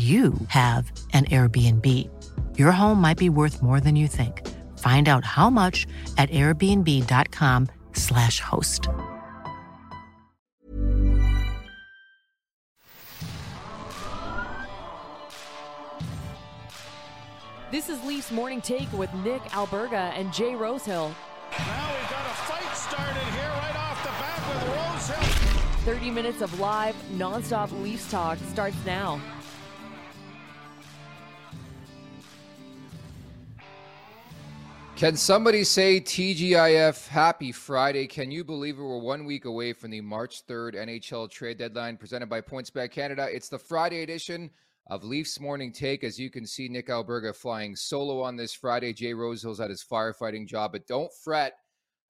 you have an Airbnb. Your home might be worth more than you think. Find out how much at airbnb.com/slash host. This is Leafs Morning Take with Nick Alberga and Jay Rosehill. Now we've got a fight started here right off the bat with Rosehill. 30 minutes of live, nonstop Leafs talk starts now. Can somebody say TGIF happy Friday? Can you believe it? We're one week away from the March 3rd NHL trade deadline presented by PointsBet Canada. It's the Friday edition of Leafs Morning Take. As you can see, Nick Alberga flying solo on this Friday. Jay Rosehill's at his firefighting job, but don't fret.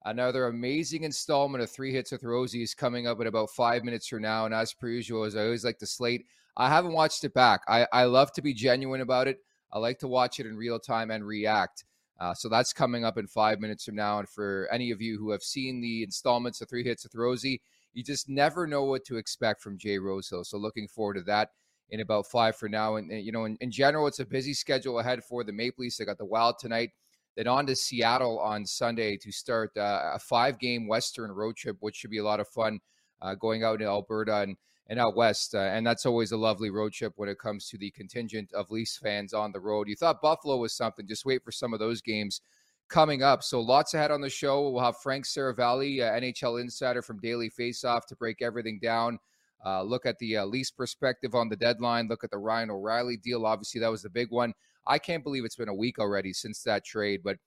Another amazing installment of Three Hits with Rosie is coming up in about five minutes from now. And as per usual, as I always like to slate, I haven't watched it back. I, I love to be genuine about it. I like to watch it in real time and react. Uh, so that's coming up in five minutes from now. And for any of you who have seen the installments of Three Hits with Rosie, you just never know what to expect from Jay Rosehill. So looking forward to that in about five for now. And, and you know, in, in, general, it's a busy schedule ahead for the Maple Leafs. They got the Wild tonight, then on to Seattle on Sunday to start uh, a five-game Western road trip, which should be a lot of fun. Uh, going out in Alberta and and out west. Uh, and that's always a lovely road trip when it comes to the contingent of Leafs fans on the road. You thought Buffalo was something. Just wait for some of those games coming up. So lots ahead on the show. We'll have Frank Seravalli, uh, NHL insider from Daily Faceoff, to break everything down. Uh, look at the uh, Leafs perspective on the deadline. Look at the Ryan O'Reilly deal. Obviously, that was the big one. I can't believe it's been a week already since that trade. But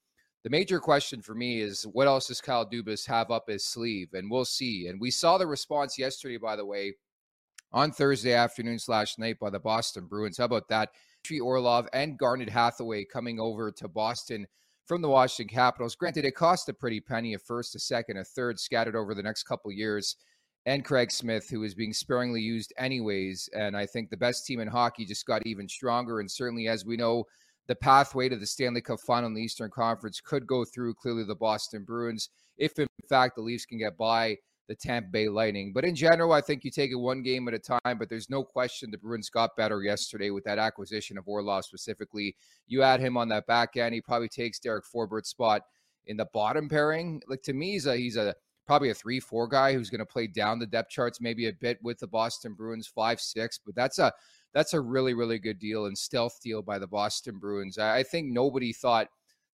the major question for me is what else does Kyle Dubas have up his sleeve? And we'll see. And we saw the response yesterday, by the way, on Thursday afternoon slash night by the Boston Bruins. How about that? Dmitry Orlov and Garnet Hathaway coming over to Boston from the Washington Capitals. Granted, it cost a pretty penny, a first, a second, a third, scattered over the next couple years. And Craig Smith, who is being sparingly used anyways. And I think the best team in hockey just got even stronger. And certainly, as we know, the pathway to the Stanley Cup final in the Eastern Conference could go through clearly the Boston Bruins if, in fact, the Leafs can get by the Tampa Bay Lightning. But in general, I think you take it one game at a time. But there's no question the Bruins got better yesterday with that acquisition of Orlov specifically. You add him on that back end, he probably takes Derek Forbort's spot in the bottom pairing. Like to me, he's a he's a probably a three four guy who's going to play down the depth charts maybe a bit with the Boston Bruins five six. But that's a that's a really really good deal and stealth deal by the Boston Bruins. I, I think nobody thought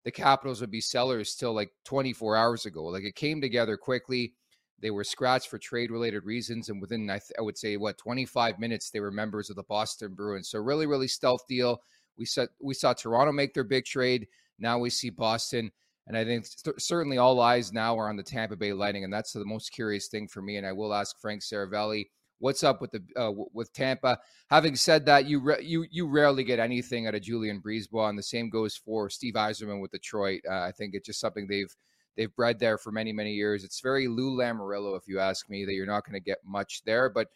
the Capitals would be sellers till like 24 hours ago. Like it came together quickly they were scratched for trade related reasons. And within, I, th- I would say, what, 25 minutes, they were members of the Boston Bruins. So, really, really stealth deal. We saw we saw Toronto make their big trade. Now we see Boston, and I think th- certainly all eyes now are on the Tampa Bay Lightning, and that's the most curious thing for me. And I will ask Frank Seravalli what's up with the uh, with Tampa. Having said that, you re- you you rarely get anything out of Julien BriseBois, and the same goes for Steve Yzerman with Detroit. Uh, I think it's just something they've they've bred there for many many years. It's very Lou Lamoriello, if you ask me, that you're not going to get much there, but.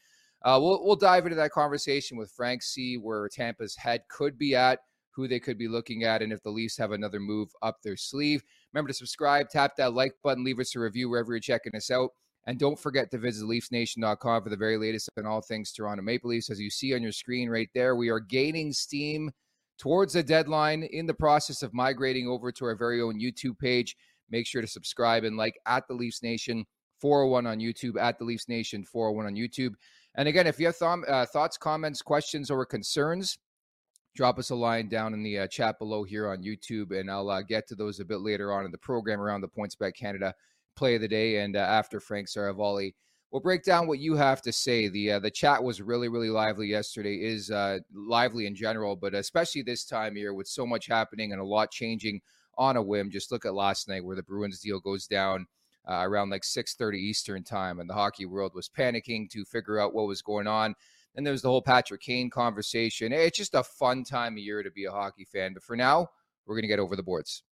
Uh, we'll we'll dive into that conversation with Frank, see where Tampa's head could be at, who they could be looking at, and if the Leafs have another move up their sleeve. Remember to subscribe, tap that like button, leave us a review wherever you're checking us out. And don't forget to visit leafsnation.com for the very latest on all things Toronto Maple Leafs. As you see on your screen right there, we are gaining steam towards the deadline in the process of migrating over to our very own YouTube page. Make sure to subscribe and like at the Leafs Nation 401 on YouTube, at the Leafs Nation 401 on YouTube. And again, if you have th- uh, thoughts, comments, questions, or concerns, drop us a line down in the uh, chat below here on YouTube, and I'll uh, get to those a bit later on in the program around the Points PointsBet Canada play of the day and uh, after Frank Seravalli. We'll break down what you have to say. The uh, the chat was really really lively yesterday. Is uh, lively in general, but especially this time here with so much happening and a lot changing on a whim. Just look at last night where the Bruins deal goes down uh, around like 6:30 Eastern time, and the hockey world was panicking to figure out what was going on. Then there was the whole Patrick Kane conversation. It's just a fun time of year to be a hockey fan. But for now, we're going to get over the boards.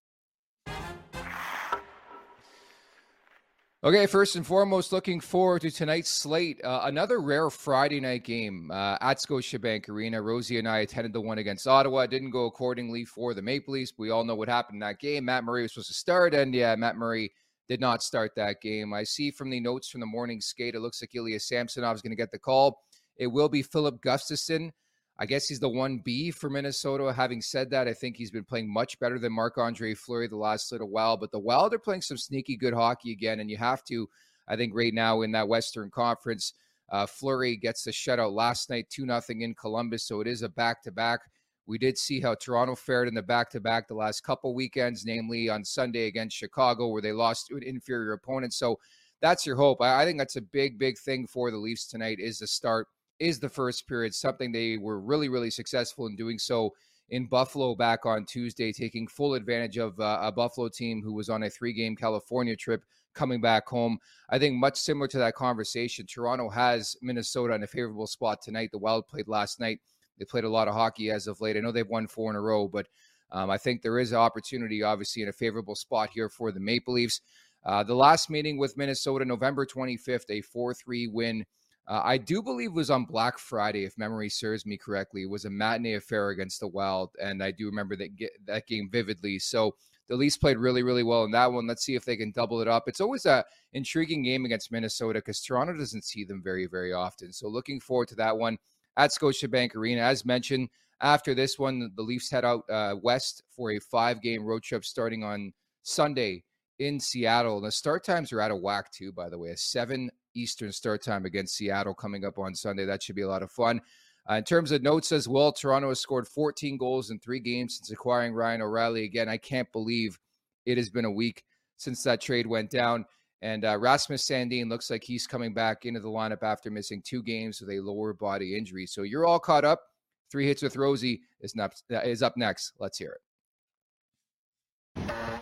Okay, first and foremost, looking forward to tonight's slate. Uh, another rare Friday night game uh, at Scotiabank Arena. Rosie and I attended the one against Ottawa. It didn't go accordingly for the Maple Leafs. We all know what happened in that game. Matt Murray was supposed to start, and yeah, Matt Murray did not start that game. I see from the notes from the morning skate, it looks like Ilya Samsonov is going to get the call. It will be Filip Gustavsson. I guess he's the 1B for Minnesota. Having said that, I think he's been playing much better than Marc Andre Fleury the last little while. But the Wild are playing some sneaky good hockey again. And you have to, I think, right now in that Western Conference, uh, Fleury gets the shutout last night, 2 nothing in Columbus. So it is a back to back. We did see how Toronto fared in the back to back the last couple weekends, namely on Sunday against Chicago, where they lost to an inferior opponent. So that's your hope. I, I think that's a big, big thing for the Leafs tonight is the start is the first period, something they were really, really successful in doing so in Buffalo back on Tuesday, taking full advantage of uh, a Buffalo team who was on a three game California trip coming back home. I think much similar to that conversation, Toronto has Minnesota in a favorable spot tonight. The Wild played last night. They played a lot of hockey as of late. I know they've won four in a row, but um, I think there is an opportunity, obviously, in a favorable spot here for the Maple Leafs. Uh, the last meeting with Minnesota, November 25th, a 4 3 win uh, I do believe was on Black Friday, if memory serves me correctly. It was a matinee affair against the Wild, and I do remember that that game vividly. So the Leafs played really, really well in that one. Let's see if they can double it up. It's always a intriguing game against Minnesota because Toronto doesn't see them very, very often. So looking forward to that one at Scotiabank Arena. As mentioned, after this one, the Leafs head out uh, west for a five-game road trip starting on Sunday in Seattle. The start times are out of whack too, by the way. A 7 Eastern start time against Seattle coming up on Sunday. That should be a lot of fun. Uh, in terms of notes as well, Toronto has scored 14 goals in three games since acquiring Ryan O'Reilly. Again, I can't believe it has been a week since that trade went down. And uh, Rasmus Sandin looks like he's coming back into the lineup after missing two games with a lower body injury. So you're all caught up. Three hits with Rosie is, not, is up next. Let's hear it.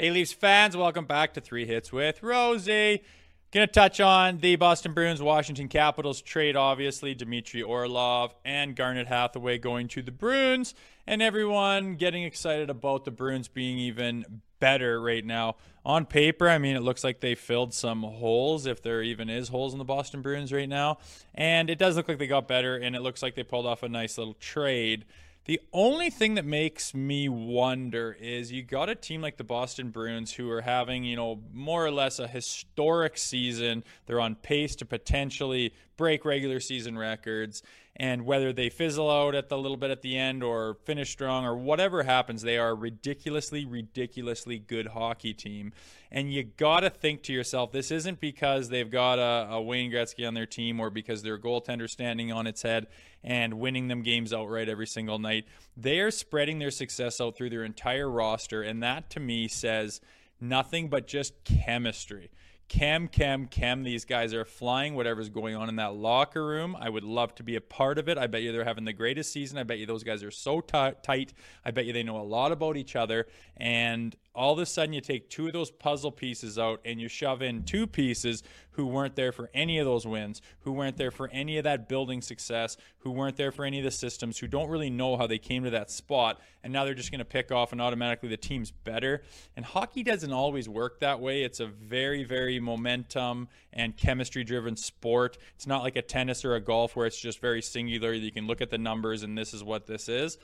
Hey, Leafs fans, welcome back to Three Hits with Rosie. Going to touch on the Boston Bruins Washington Capitals trade, obviously. Dmitry Orlov and Garnet Hathaway going to the Bruins, and everyone getting excited about the Bruins being even better right now. On paper, I mean, it looks like they filled some holes, if there even is holes in the Boston Bruins right now. And it does look like they got better, and it looks like they pulled off a nice little trade. The only thing that makes me wonder is you got a team like the Boston Bruins who are having, you know, more or less a historic season. They're on pace to potentially break regular season records. And whether they fizzle out at the little bit at the end or finish strong or whatever happens, they are a ridiculously, ridiculously good hockey team. And you got to think to yourself, this isn't because they've got a, a Wayne Gretzky on their team or because their goaltender standing on its head and winning them games outright every single night. They are spreading their success out through their entire roster. And that to me says nothing but just chemistry Chem, chem, chem. These guys are flying whatever's going on in that locker room. I would love to be a part of it. I bet you they're having the greatest season. I bet you those guys are so t- tight. I bet you they know a lot about each other. And all of a sudden, you take two of those puzzle pieces out and you shove in two pieces who weren't there for any of those wins, who weren't there for any of that building success, who weren't there for any of the systems, who don't really know how they came to that spot. And now they're just going to pick off and automatically the team's better. And hockey doesn't always work that way. It's a very, very momentum and chemistry driven sport. It's not like a tennis or a golf where it's just very singular. You can look at the numbers and this is what this is.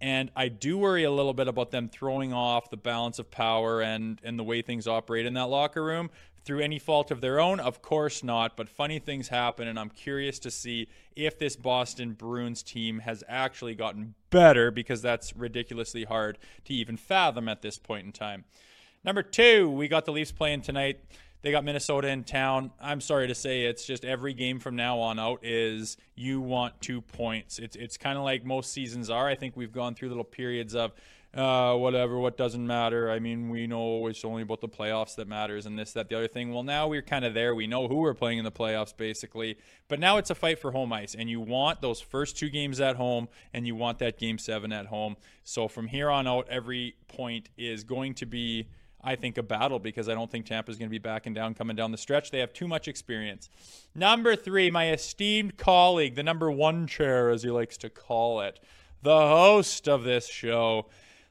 And I do worry a little bit about them throwing off the balance of power and, and the way things operate in that locker room through any fault of their own? Of course not, but funny things happen, and I'm curious to see if this Boston Bruins team has actually gotten better because that's ridiculously hard to even fathom at this point in time. Number two, we got the Leafs playing tonight. They got Minnesota in town. I'm sorry to say, it's just every game from now on out is you want two points. It's it's kind of like most seasons are. I think we've gone through little periods of uh, whatever, what doesn't matter. I mean, we know it's only about the playoffs that matters and this, that, the other thing. Well, now we're kind of there. We know who we're playing in the playoffs, basically. But now it's a fight for home ice, and you want those first two games at home, and you want that game seven at home. So from here on out, every point is going to be. I think, a battle because I don't think Tampa is going to be backing down coming down the stretch. They have too much experience. Number three, my esteemed colleague, the number one chair, as he likes to call it, the host of this show,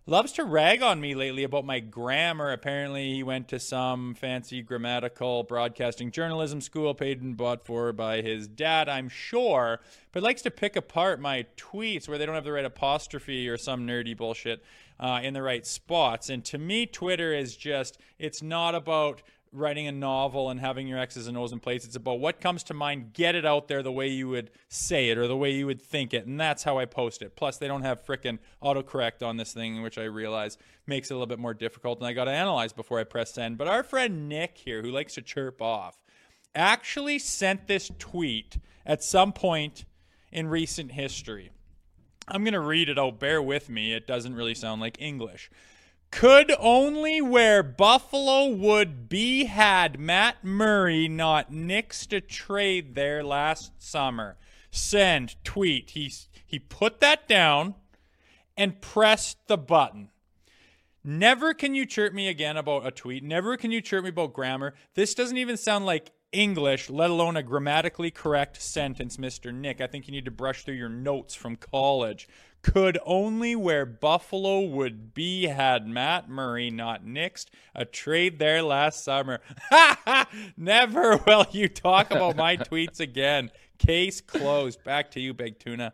loves to rag on me lately about my grammar. Apparently, he went to some fancy grammatical broadcasting journalism school paid and bought for by his dad, I'm sure, but likes to pick apart my tweets where they don't have the right apostrophe or some nerdy bullshit uh, in the right spots. And to me, Twitter is just, it's not about writing a novel and having your X's and O's in place. It's about what comes to mind, get it out there the way you would say it or the way you would think it. And that's how I post it. Plus, they don't have frickin' autocorrect on this thing, which I realize makes it a little bit more difficult. And I got to analyze before I press send. But our friend Nick here, who likes to chirp off, actually sent this tweet at some point in recent history. I'm going to read it out. Bear with me. It doesn't really sound like English could only where Buffalo would be had Matt Murray not nixed a trade there last summer. Send tweet. He he put that down and pressed the button. Never can you chirp me again about a tweet. Never can you chirp me about grammar. This doesn't even sound like English, let alone a grammatically correct sentence, Mr. Nick. I think you need to brush through your notes from college could only where Buffalo would be had Matt Murray not nixed a trade there last summer. Ha ha! Never will you talk about my tweets again. Case closed. Back to you, Big Tuna.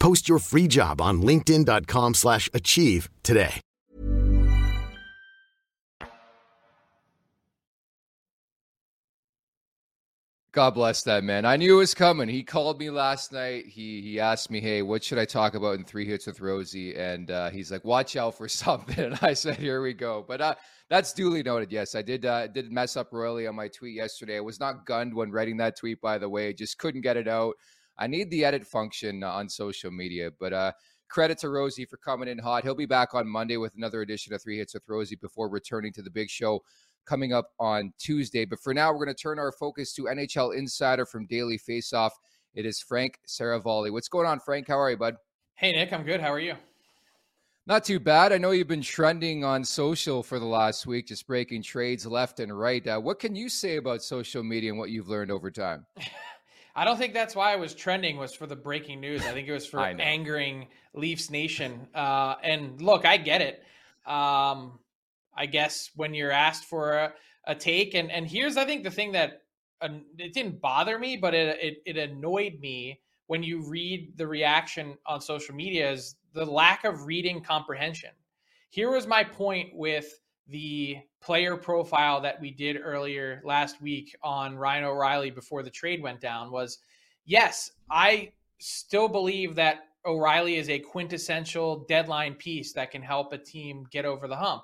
Post your free job on linkedin.com slash achieve today. God bless that man. I knew it was coming. He called me last night. He he asked me, "Hey, what should I talk about in three hits with Rosie?" And uh, he's like, "Watch out for something." And I said, "Here we go." But uh, that's duly noted. Yes, I did uh, did mess up royally on my tweet yesterday. I was not gunned when writing that tweet, by the way. Just couldn't get it out. I need the edit function on social media, but uh, credit to Rosie for coming in hot. He'll be back on Monday with another edition of Three Hits with Rosie before returning to the big show coming up on Tuesday. But for now, we're going to turn our focus to NHL Insider from Daily Faceoff. It is Frank Seravalli. What's going on, Frank? How are you, bud? Hey, Nick. I'm good. How are you? Not too bad. I know you've been trending on social for the last week, just breaking trades left and right. Uh, what can you say about social media and what you've learned over time? I don't think that's why I was trending was for the breaking news. I think it was for angering Leafs Nation. Uh, and look, I get it. Um, I guess when you're asked for a, a take, and and here's I think the thing that uh, it didn't bother me, but it, it it annoyed me when you read the reaction on social media is the lack of reading comprehension. Here was my point with the player profile that we did earlier last week on Ryan O'Reilly before the trade went down was yes, I still believe that O'Reilly is a quintessential deadline piece that can help a team get over the hump.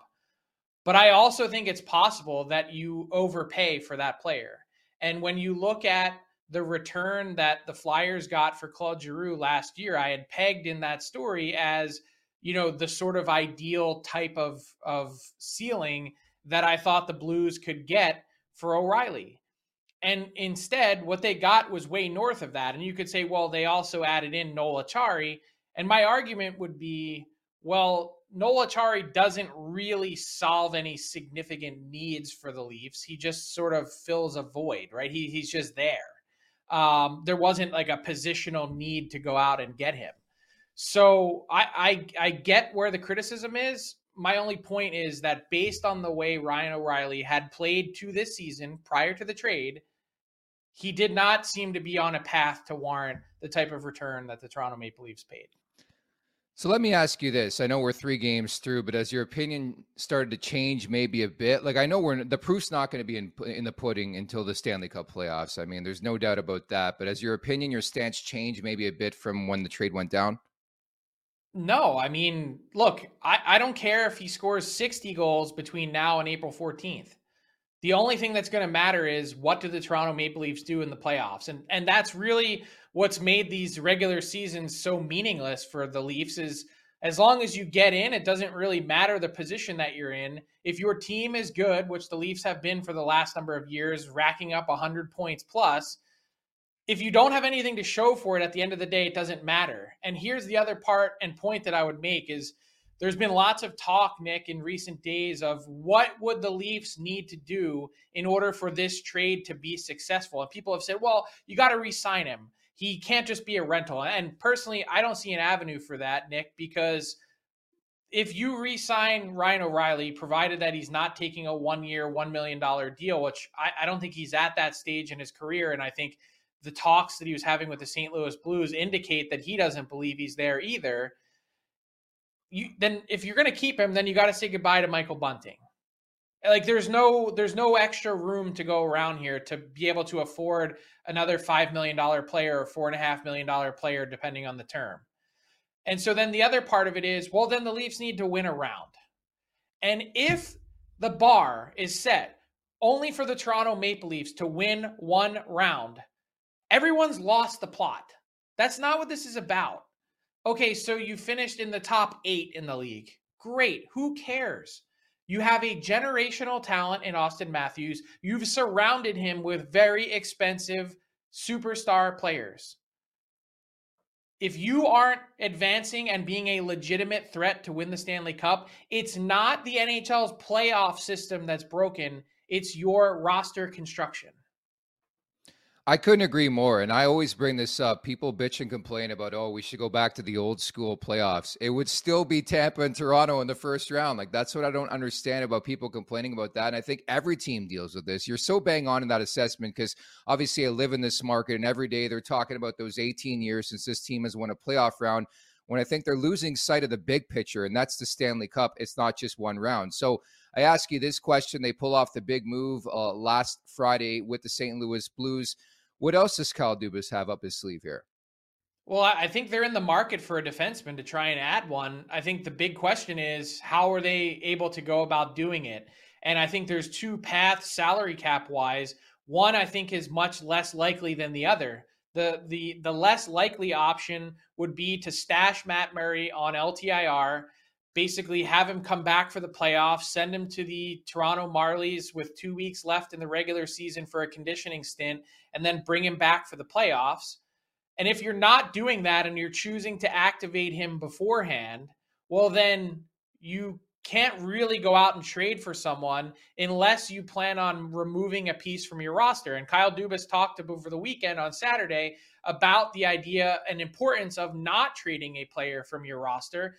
But I also think it's possible that you overpay for that player. And when you look at the return that the Flyers got for Claude Giroux last year, I had pegged in that story as – you know, the sort of ideal type of of ceiling that I thought the Blues could get for O'Reilly. And instead, what they got was way north of that. And you could say, well, they also added in Noel Acciari. And my argument would be, well, Noel Acciari doesn't really solve any significant needs for the Leafs. He just sort of fills a void, right? He, he's just there. Um, there wasn't like a positional need to go out and get him. So I, I I get where the criticism is. My only point is that based on the way Ryan O'Reilly had played to this season prior to the trade, he did not seem to be on a path to warrant the type of return that the Toronto Maple Leafs paid. So let me ask you this. I know we're three games through, but as your opinion started to change maybe a bit? Like I know we're the proof's not going to be in in the pudding until the Stanley Cup playoffs. I mean, there's no doubt about that. But as your opinion, your stance changed maybe a bit from when the trade went down? No, I mean, look, I, I don't care if he scores 60 goals between now and April 14th. The only thing that's going to matter is what do the Toronto Maple Leafs do in the playoffs? And and that's really what's made these regular seasons so meaningless for the Leafs is as long as you get in, it doesn't really matter the position that you're in. If your team is good, which the Leafs have been for the last number of years, racking up 100 points plus, if you don't have anything to show for it at the end of the day, it doesn't matter. And here's the other part and point that I would make is there's been lots of talk, Nick, in recent days of what would the Leafs need to do in order for this trade to be successful. And people have said, well, you got to re-sign him. He can't just be a rental. And personally, I don't see an avenue for that, Nick, because if you re-sign Ryan O'Reilly, provided that he's not taking a one-year, one million dollar deal, which I, I don't think he's at that stage in his career, and I think the talks that he was having with the St. Louis Blues indicate that he doesn't believe he's there either. You then if you're going to keep him, then you got to say goodbye to Michael Bunting. Like there's no there's no extra room to go around here to be able to afford another five million dollar player or four and a half million dollar player depending on the term. And so then the other part of it is well then the Leafs need to win a round. And if the bar is set only for the Toronto Maple Leafs to win one round, Everyone's lost the plot. That's not what this is about. Okay, so you finished in the top eight in the league. Great. Who cares? You have a generational talent in Austin Matthews. You've surrounded him with very expensive superstar players. If you aren't advancing and being a legitimate threat to win the Stanley Cup, it's not the NHL's playoff system that's broken, it's your roster construction. I couldn't agree more. And I always bring this up. People bitch and complain about, oh, we should go back to the old school playoffs. It would still be Tampa and Toronto in the first round. Like, that's what I don't understand about people complaining about that. And I think every team deals with this. You're so bang on in that assessment because obviously I live in this market and every day they're talking about those 18 years since this team has won a playoff round when I think they're losing sight of the big picture, and that's the Stanley Cup. It's not just one round. So I ask you this question. They pull off the big move uh, last Friday with the St. Louis Blues. What else does Kyle Dubas have up his sleeve here? Well, I think they're in the market for a defenseman to try and add one. I think the big question is how are they able to go about doing it? And I think there's two paths salary cap wise. One I think is much less likely than the other. The the the less likely option would be to stash Matt Murray on LTIR, basically have him come back for the playoffs, send him to the Toronto Marlies with 2 weeks left in the regular season for a conditioning stint and then bring him back for the playoffs and if you're not doing that and you're choosing to activate him beforehand, well, then you can't really go out and trade for someone unless you plan on removing a piece from your roster. And Kyle Dubas talked over the weekend on Saturday about the idea and importance of not trading a player from your roster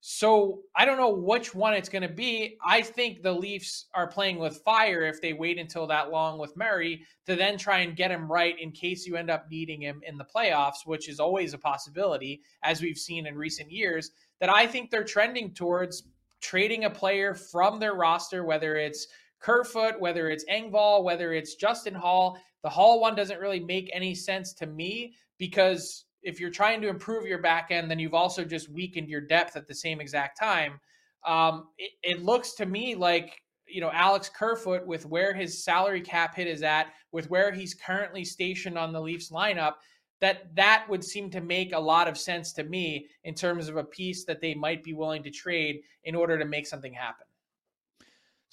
so I don't know which one it's going to be. I think the Leafs are playing with fire if they wait until that long with Murray to then try and get him right in case you end up needing him in the playoffs, which is always a possibility, as we've seen in recent years. That I think they're trending towards trading a player from their roster, whether it's Kerfoot, whether it's Engvall, whether it's Justin Hall. The Hall one doesn't really make any sense to me because if you're trying to improve your back end, then you've also just weakened your depth at the same exact time. Um, it, it looks to me like you know Alex Kerfoot with where his salary cap hit is at, with where he's currently stationed on the Leafs lineup, that that would seem to make a lot of sense to me in terms of a piece that they might be willing to trade in order to make something happen.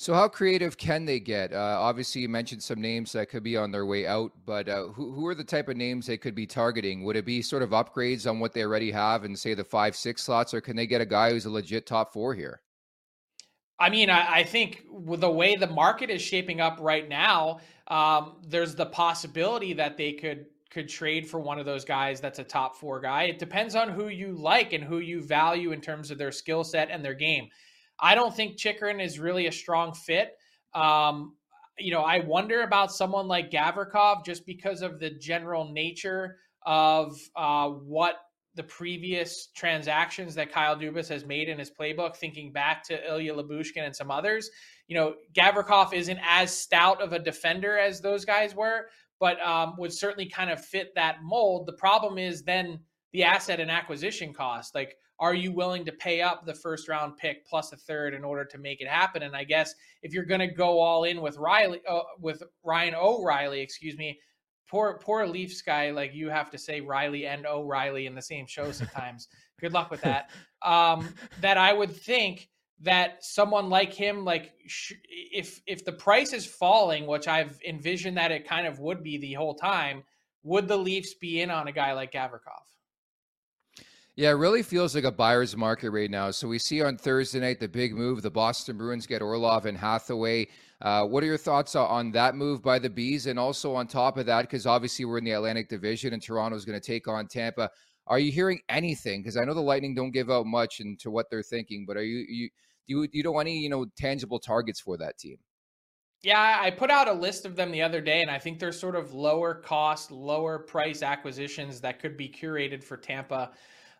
So, how creative can they get? Uh, obviously, you mentioned some names that could be on their way out, but uh, who, who are the type of names they could be targeting? Would it be sort of upgrades on what they already have and say the five, six slots, or can they get a guy who's a legit top four here? I mean, I, I think with the way the market is shaping up right now, um, there's the possibility that they could could trade for one of those guys that's a top four guy. It depends on who you like and who you value in terms of their skill set and their game. I don't think Chychrun is really a strong fit. Um, you know, I wonder about someone like Gavrikov just because of the general nature of uh, what the previous transactions that Kyle Dubas has made in his playbook, thinking back to Ilya Lyubushkin and some others. You know, Gavrikov isn't as stout of a defender as those guys were, but um, would certainly kind of fit that mold. The problem is then the asset and acquisition cost. Like, are you willing to pay up the first round pick plus a third in order to make it happen? And I guess if you're going to go all in with Riley, uh, with Ryan O'Reilly, excuse me, poor poor Leafs guy, like you have to say Riley and O'Reilly in the same show sometimes. Good luck with that. Um, that I would think that someone like him, like sh- if if the price is falling, which I've envisioned that it kind of would be the whole time, would the Leafs be in on a guy like Gavrikov? Yeah, it really feels like a buyer's market right now. So we see on Thursday night the big move. The Boston Bruins get Orlov and Hathaway. Uh, what are your thoughts on that move by the Bees? And also on top of that, because obviously we're in the Atlantic Division and Toronto is going to take on Tampa. Are you hearing anything? Because I know the Lightning don't give out much into what they're thinking, but are you you do you, you want any you know tangible targets for that team? Yeah, I put out a list of them the other day, and I think they're sort of lower cost, lower price acquisitions that could be curated for Tampa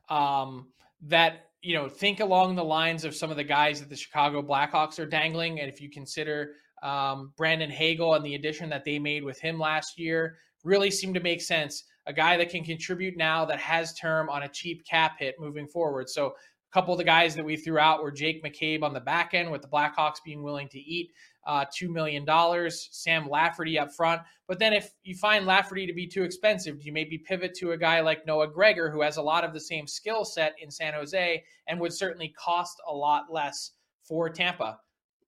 um, that you know think along the lines of some of the guys that the Chicago Blackhawks are dangling, and if you consider um, Brandon Hagel and the addition that they made with him last year, really seemed to make sense. A guy that can contribute now that has term on a cheap cap hit moving forward. So a couple of the guys that we threw out were Jake McCabe on the back end, with the Blackhawks being willing to eat uh, $2 million. Sam Lafferty up front. But then if you find Lafferty to be too expensive, you maybe pivot to a guy like Noah Gregor, who has a lot of the same skill set in San Jose and would certainly cost a lot less for Tampa.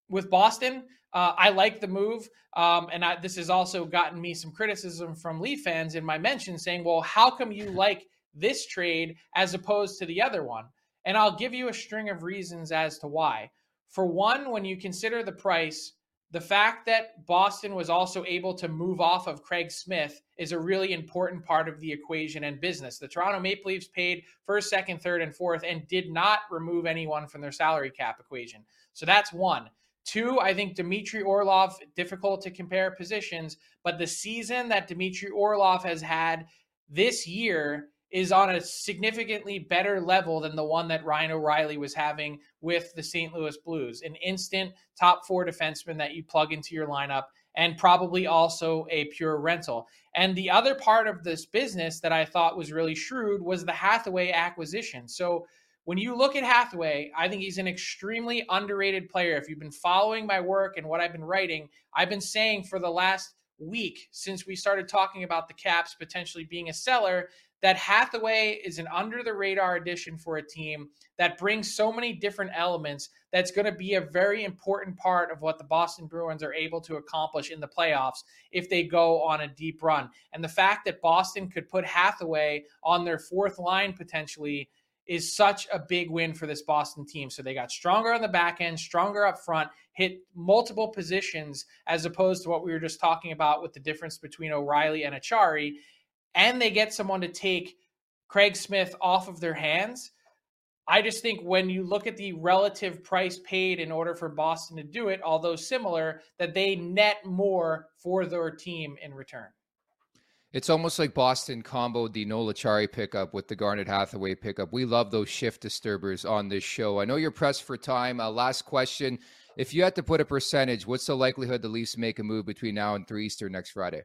With Boston, uh, I like the move. Um, and I, this has also gotten me some criticism from Leaf fans in my mention saying, well, how come you like this trade as opposed to the other one? And I'll give you a string of reasons as to why. For one, when you consider the price, the fact that Boston was also able to move off of Craig Smith is a really important part of the equation and business. The Toronto Maple Leafs paid first, second, third, and fourth and did not remove anyone from their salary cap equation. So that's one. Two, I think Dmitry Orlov, difficult to compare positions, but the season that Dmitry Orlov has had this year is on a significantly better level than the one that Ryan O'Reilly was having with the St. Louis Blues. An instant top four defenseman that you plug into your lineup and probably also a pure rental. And the other part of this business that I thought was really shrewd was the Hathaway acquisition. So when you look at Hathaway, I think he's an extremely underrated player. If you've been following my work and what I've been writing, I've been saying for the last week since we started talking about the Caps potentially being a seller that Hathaway is an under the radar addition for a team that brings so many different elements that's going to be a very important part of what the Boston Bruins are able to accomplish in the playoffs if they go on a deep run. And the fact that Boston could put Hathaway on their fourth line potentially is such a big win for this Boston team. So they got stronger on the back end, stronger up front, hit multiple positions as opposed to what we were just talking about with the difference between O'Reilly and Acciari. And they get someone to take Craig Smith off of their hands. I just think when you look at the relative price paid in order for Boston to do it, although similar, that they net more for their team in return. It's almost like Boston comboed the Noel Acciari pickup with the Garnet Hathaway pickup. We love those shift disturbers on this show. I know you're pressed for time. Uh, last question. If you had to put a percentage, what's the likelihood the Leafs make a move between now and 3 Eastern next Friday?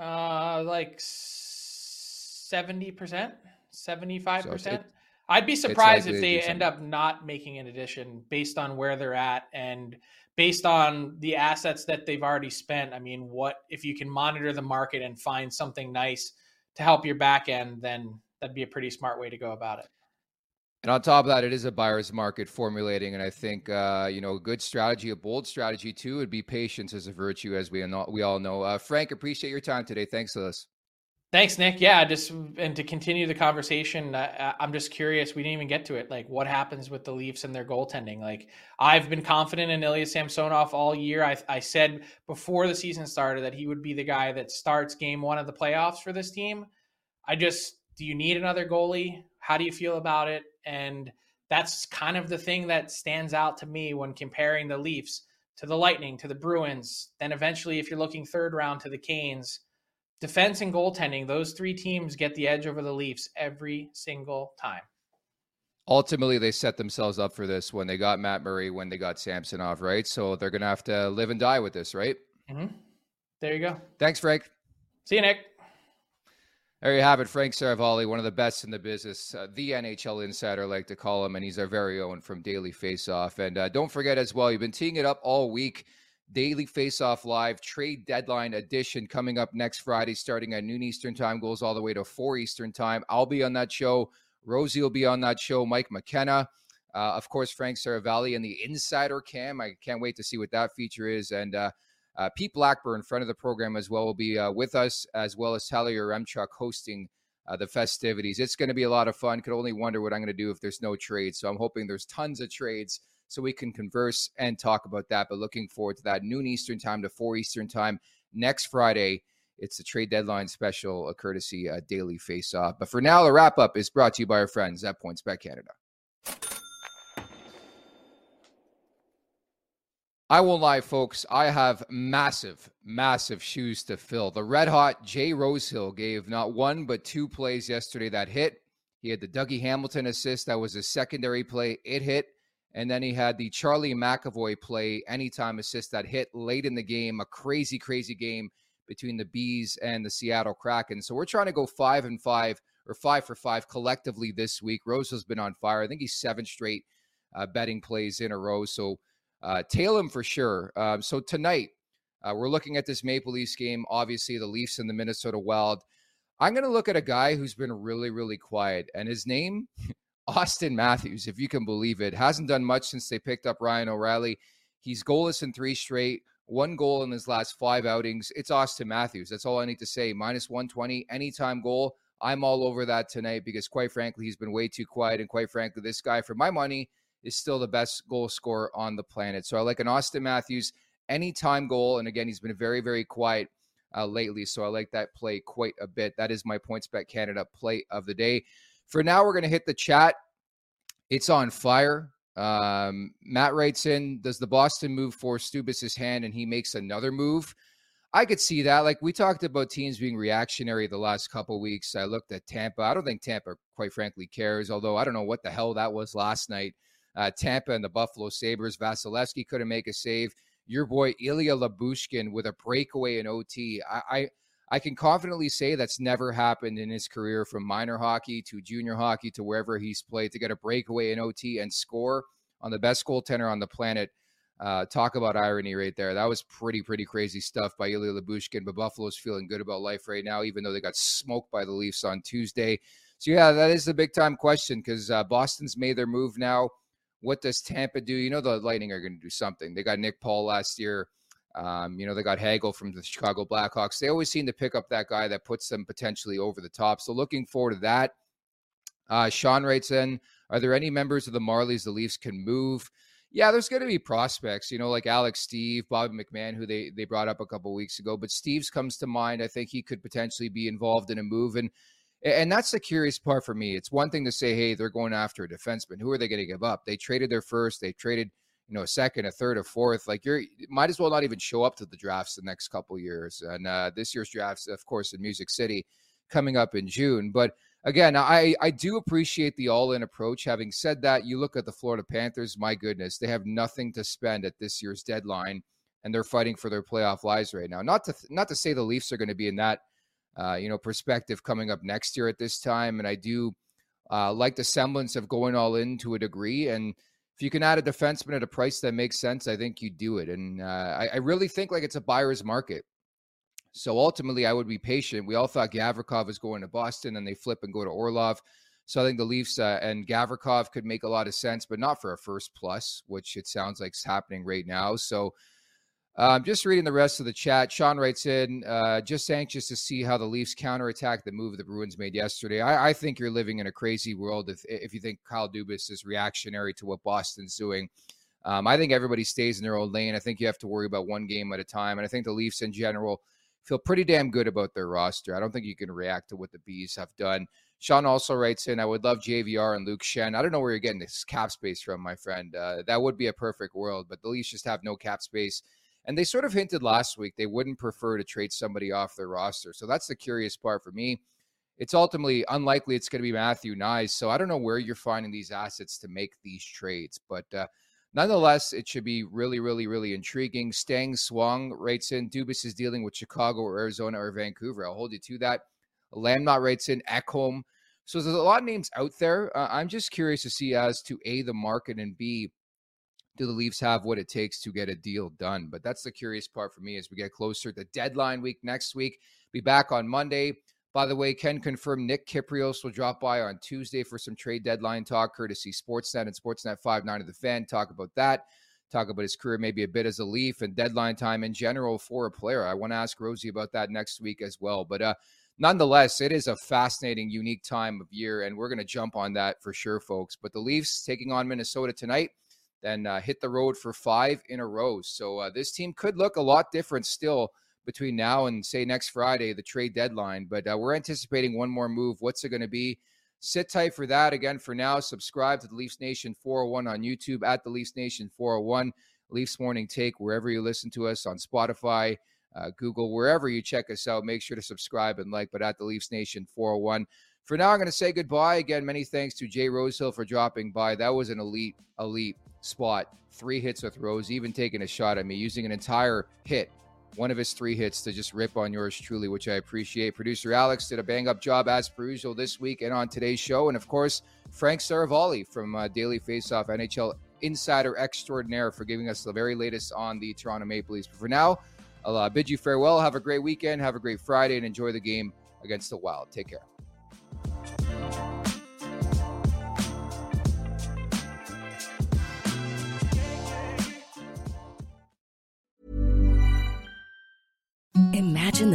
Uh, like 70%, 75%. I'd be surprised if they end up not making an addition based on where they're at and – based on the assets that they've already spent, I mean, what if you can monitor the market and find something nice to help your back end, then that'd be a pretty smart way to go about it. And on top of that, it is a buyer's market formulating, and I think uh, you know a good strategy, a bold strategy too, would be patience as a virtue, as we we all know. Uh, Frank, appreciate your time today. Thanks to. Thanks, Nick. Yeah, just and to continue the conversation, uh, I'm just curious. We didn't even get to it. Like, what happens with the Leafs and their goaltending? Like, I've been confident in Ilya Samsonov all year. I, I said before the season started that he would be the guy that starts Game One of the playoffs for this team. I just, do you need another goalie? How do you feel about it? And that's kind of the thing that stands out to me when comparing the Leafs to the Lightning, to the Bruins, then eventually, if you're looking third round, to the Canes defense and goaltending, those three teams get the edge over the Leafs every single time. Ultimately, they set themselves up for this when they got Matt Murray, when they got Samsonov, right? So they're going to have to live and die with this, right? Mm-hmm. There you go. Thanks, Frank. See you, Nick. There you have it, Frank Seravalli, one of the best in the business, uh, the NHL insider, like to call him, and he's our very own from Daily Faceoff. And uh, don't forget as well, you've been teeing it up all week. Daily Face Off Live trade deadline edition coming up next Friday, starting at noon Eastern time, goes all the way to 4 Eastern time. I'll be on that show. Rosie will be on that show. Mike McKenna. Uh, of course, Frank Seravalli and the Insider Cam. I can't wait to see what that feature is. And uh, Pete Blackburn, friend of the program as well, will be uh, with us, as well as Tyler Yaremchuk hosting uh, the festivities. It's going to be a lot of fun. Could only wonder what I'm going to do if there's no trades. So I'm hoping there's tons of trades so we can converse and talk about that. But looking forward to that noon Eastern time to 4 Eastern time next Friday. It's the trade deadline special, a courtesy uh, daily face off. But for now, the wrap up is brought to you by our friends at PointsBet Canada. I won't lie, folks. I have massive, massive shoes to fill. The red hot Jay Rosehill gave not one, but two plays yesterday that hit. He had the Dougie Hamilton assist. That was a secondary play. It hit. And then he had the Charlie McAvoy play anytime assist that hit late in the game, a crazy, crazy game between the Bees and the Seattle Kraken. So we're trying to go five and five or five for five collectively this week. Rose has been on fire. I think he's seven straight uh, betting plays in a row. So uh, tail him for sure. Um, so tonight, uh, we're looking at this Maple Leafs game. Obviously, the Leafs and the Minnesota Wild. I'm going to look at a guy who's been really, really quiet, and his name Austin Matthews, if you can believe it, hasn't done much since they picked up Ryan O'Reilly. He's goalless in three straight, one goal in his last five outings. It's Austin Matthews. That's all I need to say. Minus 120, anytime goal. I'm all over that tonight because, quite frankly, he's been way too quiet. And quite frankly, this guy, for my money, is still the best goal scorer on the planet. So I like an Austin Matthews anytime goal. And again, he's been very, very quiet uh, lately. So I like that play quite a bit. That is my points bet Canada play of the day. For now, we're going to hit the chat. It's on fire. Um, Matt writes in, does the Boston move for Dubas's hand and he makes another move? I could see that. Like we talked about teams being reactionary the last couple weeks. I looked at Tampa. I don't think Tampa, quite frankly, cares. Although I don't know what the hell that was last night. Uh, Tampa and the Buffalo Sabres. Vasilevskiy couldn't make a save. your boy Ilya Lyubushkin with a breakaway in OT. I, I I can confidently say that's never happened in his career from minor hockey to junior hockey to wherever he's played to get a breakaway in OT and score on the best goaltender on the planet. Uh, talk about irony right there. That was pretty, pretty crazy stuff by Ilya Lyubushkin. but Buffalo's feeling good about life right now, even though they got smoked by the Leafs on Tuesday. So, yeah, that is the big time question because uh, Boston's made their move now. What does Tampa do? You know, the Lightning are going to do something. They got Nick Paul last year. Um, you know, they got Hagel from the Chicago Blackhawks. They always seem to pick up that guy that puts them potentially over the top. So looking forward to that. Uh, Sean writes in, are there any members of the Marlies the Leafs can move? Yeah, there's going to be prospects, you know, like Alex Steeves, Bobby McMann, who they they brought up a couple weeks ago. But Steeves comes to mind. I think he could potentially be involved in a move, and and that's the curious part for me. It's one thing to say, hey, they're going after a defenseman. Who are they going to give up? They traded their first. They traded you know, a second, a third, a fourth. Like you're might as well not even show up to the drafts the next couple years. And uh, this year's drafts, of course, in Music City, coming up in June. But again, I I do appreciate the all in approach. Having said that, you look at the Florida Panthers. My goodness, they have nothing to spend at this year's deadline, and they're fighting for their playoff lives right now. Not to not to say the Leafs are going to be in that uh, you know perspective coming up next year at this time. And I do uh, like the semblance of going all in to a degree and if you can add a defenseman at a price that makes sense, I think you do it. And uh, I, I, really think like it's a buyer's market. So ultimately, I would be patient. We all thought Gavrikov was going to Boston, and they flip and go to Orlov. So I think the Leafs uh, and Gavrikov could make a lot of sense, but not for a first plus, which it sounds like is happening right now. So um, just reading the rest of the chat. Sean writes in, uh, just anxious to see how the Leafs counterattack the move the Bruins made yesterday. I, I, think you're living in a crazy world if, if you think Kyle Dubas is reactionary to what Boston's doing. Um, I think everybody stays in their own lane. I think you have to worry about one game at a time. And I think the Leafs in general feel pretty damn good about their roster. I don't think you can react to what the Bees have done. Sean also writes in, I would love JVR and Luke Schenn. I don't know where you're getting this cap space from, my friend. Uh, that would be a perfect world, but the Leafs just have no cap space. And they sort of hinted last week they wouldn't prefer to trade somebody off their roster. So that's the curious part for me. It's ultimately unlikely it's going to be Matthew Knies. So I don't know where you're finding these assets to make these trades. But uh, nonetheless, it should be really, really, really intriguing. Stang Swung writes in Dubas is dealing with Chicago or Arizona or Vancouver. I'll hold you to that. Lamnot writes in Ekholm. So there's a lot of names out there. Uh, I'm just curious to see as to A, the market, and B, do the Leafs have what it takes to get a deal done? But that's the curious part for me as we get closer to deadline week next week. Be back on Monday. By the way, Ken confirmed Nick Kypreos will drop by on Tuesday for some trade deadline talk, courtesy Sportsnet and Sportsnet 5-9 of the fan. Talk about that. Talk about his career maybe a bit as a Leaf and deadline time in general for a player. I want to ask Rosie about that next week as well. But uh, nonetheless, it is a fascinating, unique time of year, and we're going to jump on that for sure, folks. But the Leafs taking on Minnesota tonight then uh, hit the road for five in a row. So uh, this team could look a lot different still between now and say next Friday, the trade deadline. But uh, we're anticipating one more move. What's it going to be? Sit tight for that. Again, for now, subscribe to the Leafs Nation 401 on YouTube at the Leafs Nation 401. Leafs Morning Take, wherever you listen to us on Spotify, uh, Google, wherever you check us out. Make sure to subscribe and like, but at the Leafs Nation 401. For now, I'm going to say goodbye. Again, many thanks to Jay Rosehill for dropping by. That was an elite, elite spot. Three hits with Rose, even taking a shot at me, using an entire hit, one of his three hits to just rip on yours truly, which I appreciate. Producer Alex did a bang up job as per usual this week and on today's show. And of course, Frank Seravalli from uh, Daily Faceoff NHL Insider Extraordinaire for giving us the very latest on the Toronto Maple Leafs. But for now, I'll uh, bid you farewell. Have a great weekend. Have a great Friday and enjoy the game against the Wild. Take care.